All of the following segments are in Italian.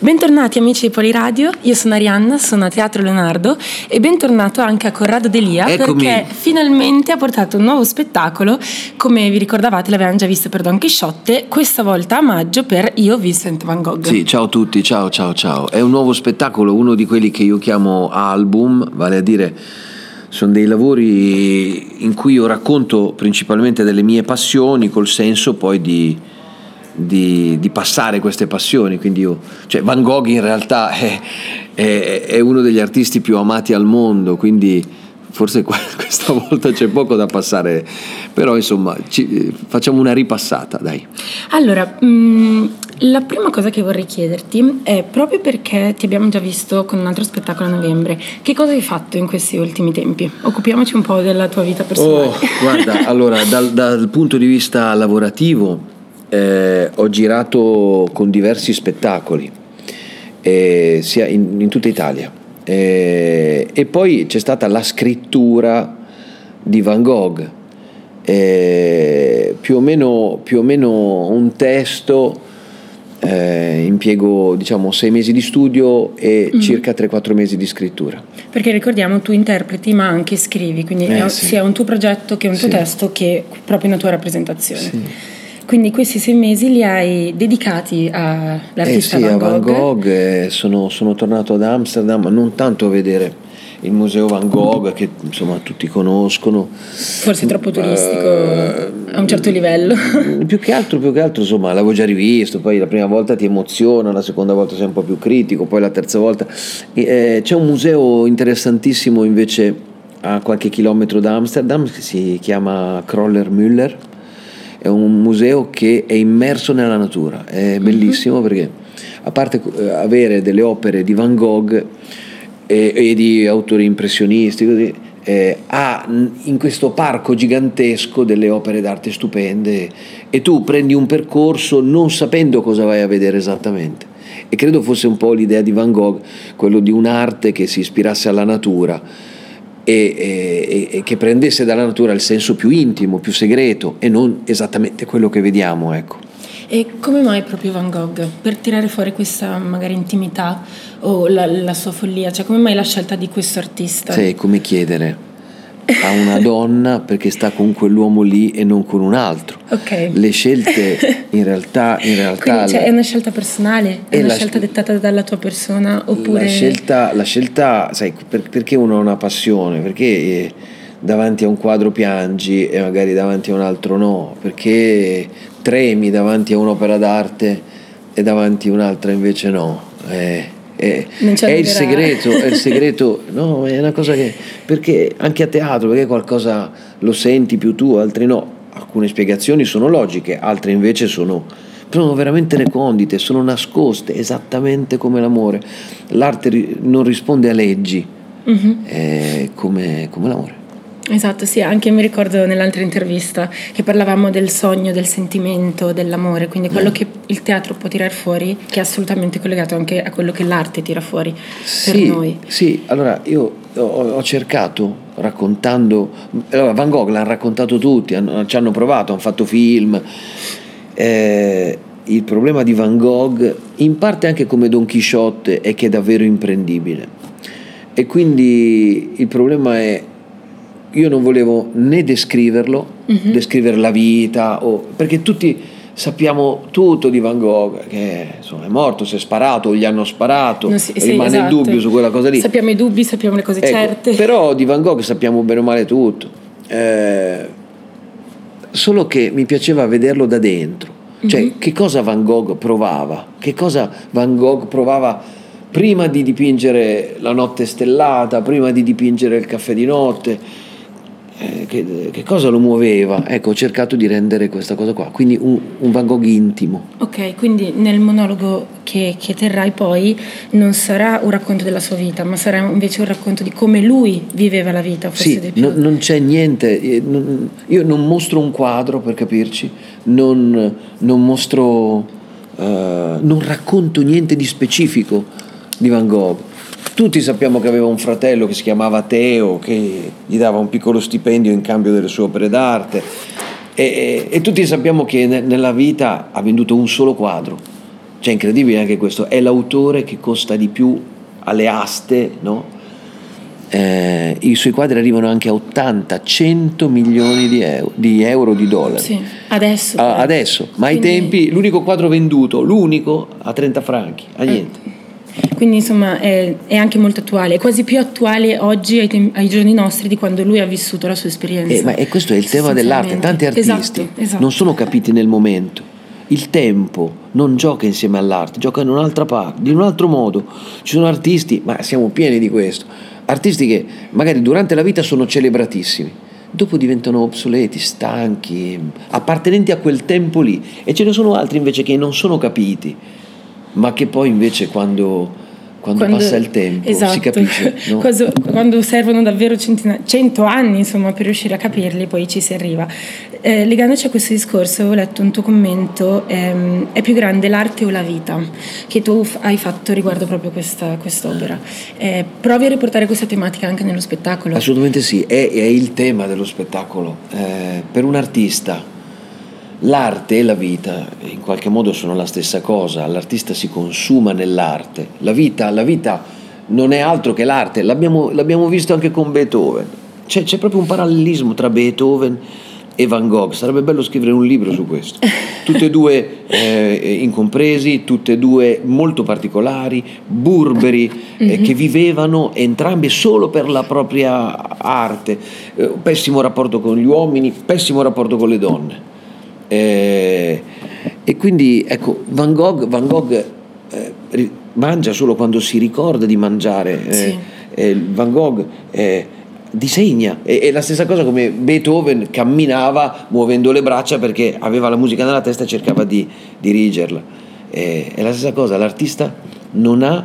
Bentornati amici di Poliradio, io sono Arianna, sono a Teatro Leonardo e bentornato anche a Corrado Delia Eccomi. perché finalmente ha portato un nuovo spettacolo, come vi ricordavate l'avevamo già visto per Don Chisciotte, questa volta a maggio per Io Vincent Van Gogh. Sì, ciao a tutti, ciao ciao ciao. È un nuovo spettacolo, uno di quelli che io chiamo album, vale a dire sono dei lavori in cui io racconto principalmente delle mie passioni col senso poi di, di, di passare queste passioni. Quindi io, cioè Van Gogh in realtà è, è- è uno degli artisti più amati al mondo, quindi forse questa volta c'è poco da passare, però insomma ci- facciamo una ripassata, dai. Allora, mh, la prima cosa che vorrei chiederti è proprio perché ti abbiamo già visto con un altro spettacolo a novembre, che cosa hai fatto in questi ultimi tempi? Occupiamoci un po' della tua vita personale. Oh, guarda, allora dal, dal punto di vista lavorativo eh, ho girato con diversi spettacoli, eh, sia in, in tutta Italia. Eh, e poi c'è stata la scrittura di Van Gogh, eh, più, o meno, più o meno un testo, eh, impiego diciamo sei mesi di studio e circa 3-4 mesi di scrittura. Perché ricordiamo, tu interpreti ma anche scrivi, quindi Eh, è sì. sia un tuo progetto che un tuo Sì. testo che proprio una tua rappresentazione. Sì. Quindi questi sei mesi li hai dedicati all'artista eh sì, Van a Gogh. Van Gogh eh, sono, sono tornato ad Amsterdam, non tanto a vedere il museo Van Gogh che insomma tutti conoscono. Forse troppo turistico Eh, a un certo livello. Più che altro, più che altro, insomma, l'avevo già rivisto, poi la prima volta ti emoziona, la seconda volta sei un po' più critico, poi la terza volta. Eh, c'è un museo interessantissimo invece a qualche chilometro da Amsterdam che si chiama Kroller Müller. È un museo che è immerso nella natura, è bellissimo perché a parte eh, avere delle opere di Van Gogh e, e di autori impressionisti, così, eh, ha in questo parco gigantesco delle opere d'arte stupende e tu prendi un percorso non sapendo cosa vai a vedere esattamente. E credo fosse un po' l'idea di Van Gogh, quello di un'arte che si ispirasse alla natura e, e- e che prendesse dalla natura il senso più intimo, più segreto e non esattamente quello che vediamo. Ecco. E come mai proprio Van Gogh? Per tirare fuori questa magari intimità o la, la sua follia? Cioè come mai la scelta di questo artista? È come chiedere a una donna perché sta con quell'uomo lì e non con un altro. Ok. Le scelte in realtà, in realtà Quindi cioè, è una scelta personale? È una scelta dettata dalla tua persona? Oppure... la scelta, la scelta sai, per- perché uno ha una passione? Perché eh, davanti a un quadro piangi e magari davanti a un altro no? Perché tremi davanti a un'opera d'arte e davanti a un'altra invece no? Eh, eh, Non ci è il segreto, è il segreto, no, è una cosa che perché anche a teatro, perché qualcosa lo senti più tu, altri no. Alcune spiegazioni sono logiche, altre invece sono, sono veramente recondite, sono nascoste, esattamente come l'amore. L'arte non risponde a leggi, Mhm. è come, come l'amore. Esatto, sì, anche mi ricordo nell'altra intervista che parlavamo del sogno, del sentimento, dell'amore, quindi quello che il teatro può tirare fuori, che è assolutamente collegato anche a quello che l'arte tira fuori per Sì, noi. sì, allora io ho, ho cercato raccontando, allora Van Gogh l'hanno raccontato tutti, hanno- ci hanno provato, hanno fatto film. Eh, il problema di Van Gogh, in parte anche come Don Chisciotte, è che è davvero imprendibile. E quindi il problema è, io non volevo né descriverlo, Mhm. descrivere la vita, o- perché tutti sappiamo tutto di Van Gogh, che insomma, è morto, si è sparato, gli hanno sparato, si- sì, rimane esatto. il dubbio su quella cosa lì. Sappiamo i dubbi, sappiamo le cose Ecco, certe. Però di Van Gogh sappiamo bene o male tutto. Eh, solo che mi piaceva vederlo da dentro. Cioè, Mhm. che cosa Van Gogh provava? Che cosa Van Gogh provava prima di dipingere la notte stellata, prima di dipingere il caffè di notte? Eh, che, che cosa lo muoveva? Ecco, ho cercato di rendere questa cosa qua. Quindi un, un Van Gogh intimo. Ok, quindi nel monologo che, che terrai poi non sarà un racconto della sua vita, ma sarà invece un racconto di come lui viveva la vita, forse Sì, no- non c'è niente, eh, non- io non mostro un quadro per capirci, non, non mostro, eh, non racconto niente di specifico di Van Gogh. Tutti sappiamo che aveva un fratello che si chiamava Teo, che gli dava un piccolo stipendio in cambio delle sue opere d'arte e, e- e tutti sappiamo che ne- nella vita ha venduto un solo quadro Cioè, incredibile anche questo. È l'autore che costa di più alle aste, no? Eh, I suoi quadri arrivano anche a 80-100 milioni di euro, di, euro, di dollari. Sì, adesso. Ah, adesso, ma Quindi... ai tempi l'unico quadro venduto, l'unico, a 30 franchi, a eh. niente. Quindi insomma è, è, anche molto attuale, è quasi più attuale oggi ai, tem- ai, giorni nostri di quando lui ha vissuto la sua esperienza. Eh, ma è questo è il tema dell'arte, tanti artisti esatto, esatto. non sono capiti nel momento. Il tempo non gioca insieme all'arte, gioca in un'altra parte, in un altro modo. Ci sono artisti, ma siamo pieni di questo, artisti che magari durante la vita sono celebratissimi, dopo diventano obsoleti, stanchi, appartenenti a quel tempo lì. E ce ne sono altri invece che non sono capiti ma che poi invece quando, quando, quando passa il tempo esatto. si capisce. No? quando, quando, servono davvero centina, cento anni insomma, per riuscire a capirli, poi ci si arriva. Eh, legandoci a questo discorso, ho letto un tuo commento: ehm, è più grande l'arte o la vita? Che tu hai fatto riguardo proprio questa quest'opera. Eh, provi a riportare questa tematica anche nello spettacolo? Assolutamente sì, è, è il tema dello spettacolo. Eh, per un artista L'arte e la vita in qualche modo sono la stessa cosa, l'artista si consuma nell'arte, la vita, la vita non è altro che l'arte, l'abbiamo, l'abbiamo visto anche con Beethoven, c'è, c'è, proprio un parallelismo tra Beethoven e Van Gogh, sarebbe bello scrivere un libro su questo, tutte e due eh, incompresi, tutte e due molto particolari, burberi, mm-hmm. eh, mhm. che vivevano entrambi solo per la propria arte, eh, pessimo rapporto con gli uomini, pessimo rapporto con le donne. Eh, e quindi ecco, Van Gogh, Van Gogh eh, mangia solo quando si ricorda di mangiare. Eh, sì. Eh, Van Gogh eh, disegna. È, è, la stessa cosa come Beethoven camminava muovendo le braccia perché aveva la musica nella testa e cercava di dirigerla. Eh, è la stessa cosa, l'artista non ha,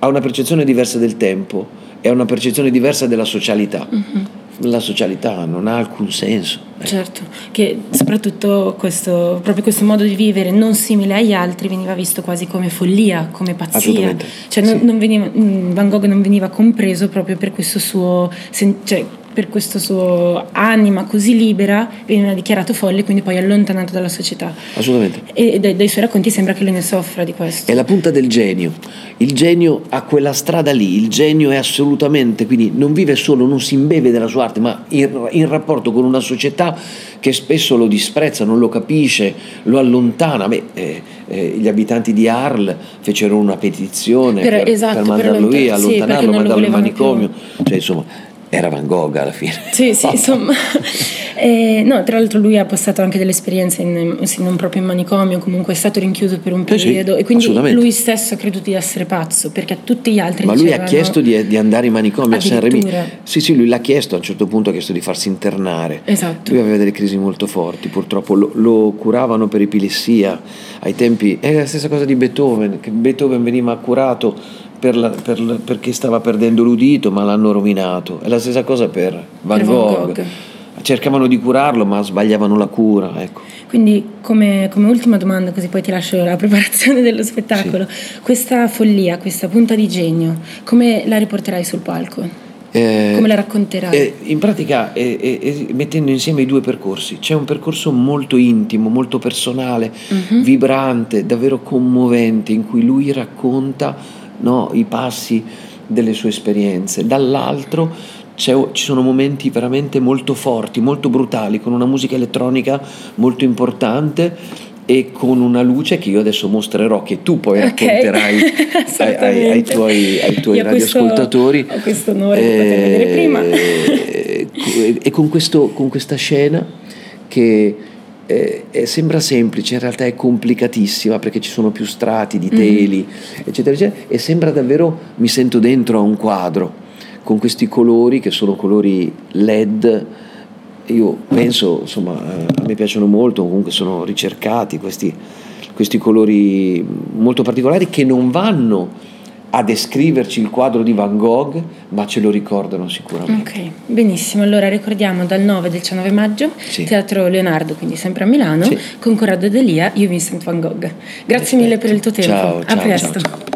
ha una percezione diversa del tempo e ha una percezione diversa della socialità. Mm-hmm la socialità non ha alcun senso. Eh. Certo, che soprattutto questo, proprio questo modo di vivere non simile agli altri veniva visto quasi come follia, come pazzia. Cioè, non, sì. non veniva, mm, Van Gogh non veniva compreso proprio per questo suo... Cioè, per questa sua anima così libera veniva dichiarato folle quindi poi allontanato dalla società. Assolutamente. E dai, dai, suoi racconti sembra che lui ne soffra di questo. È la punta del genio. Il genio ha quella strada lì il genio è assolutamente quindi non vive solo non si imbeve della sua arte ma in, in rapporto con una società che spesso lo disprezza non lo capisce lo allontana. Beh, eh, eh, gli abitanti di Arles fecero una petizione per, per, esatto, per mandarlo per via allontanarlo sì, mandarlo in manicomio più. cioè insomma era Van Gogh alla fine. Sì, sì, insomma. Eh, no, tra l'altro lui ha passato anche delle esperienze in, non proprio in manicomio, comunque è stato rinchiuso per un periodo sì, e quindi lui stesso ha creduto di essere pazzo perché a tutti gli altri Ma lui ha chiesto di, di, andare in manicomio a San Remi. Sì, sì, lui l'ha chiesto, a un certo punto ha chiesto di farsi internare. Esatto. Lui aveva delle crisi molto forti, purtroppo lo, lo curavano per epilessia. Ai tempi è la stessa cosa di Beethoven, che Beethoven veniva curato per la, per la, perché stava perdendo l'udito, ma l'hanno rovinato. È la stessa cosa per Van, per Gogh. Van Gogh. Cercavano di curarlo, ma sbagliavano la cura. Ecco. Quindi, come, come, ultima domanda, così poi ti lascio la preparazione dello spettacolo, sì. questa follia, questa punta di genio, come la riporterai sul palco? Eh, come la racconterai? Eh, in pratica, eh, mettendo insieme i due percorsi, c'è un percorso molto intimo, molto personale, uh-huh. vibrante, davvero commovente, in cui lui racconta no? i passi delle sue esperienze, dall'altro ci sono momenti veramente molto forti, molto brutali, con una musica elettronica molto importante e con una luce che io adesso mostrerò, che tu poi racconterai okay. ai, ai, ai, tuoi, ai tuoi radioascoltatori. Questo, ho questo onore eh, di poter vedere prima. e, e con, questo, con questa scena che eh, eh, sembra semplice, in realtà è complicatissima perché ci sono più strati di teli, mm-hmm. eccetera, eccetera, e sembra davvero, mi sento dentro a un quadro con questi colori che sono colori LED. Io penso, insomma, a me piacciono molto, comunque sono ricercati questi, questi colori molto particolari che non vanno a descriverci il quadro di Van Gogh, ma ce lo ricordano sicuramente. Ok, benissimo. Allora ricordiamo dal 9 al 19 maggio, sì. Teatro Leonardo, quindi sempre a Milano, sì. con Corrado Delia, io Vincent Van Gogh. Grazie Perfetto. mille per il tuo tempo. Ciao, a ciao, presto. Ciao, ciao.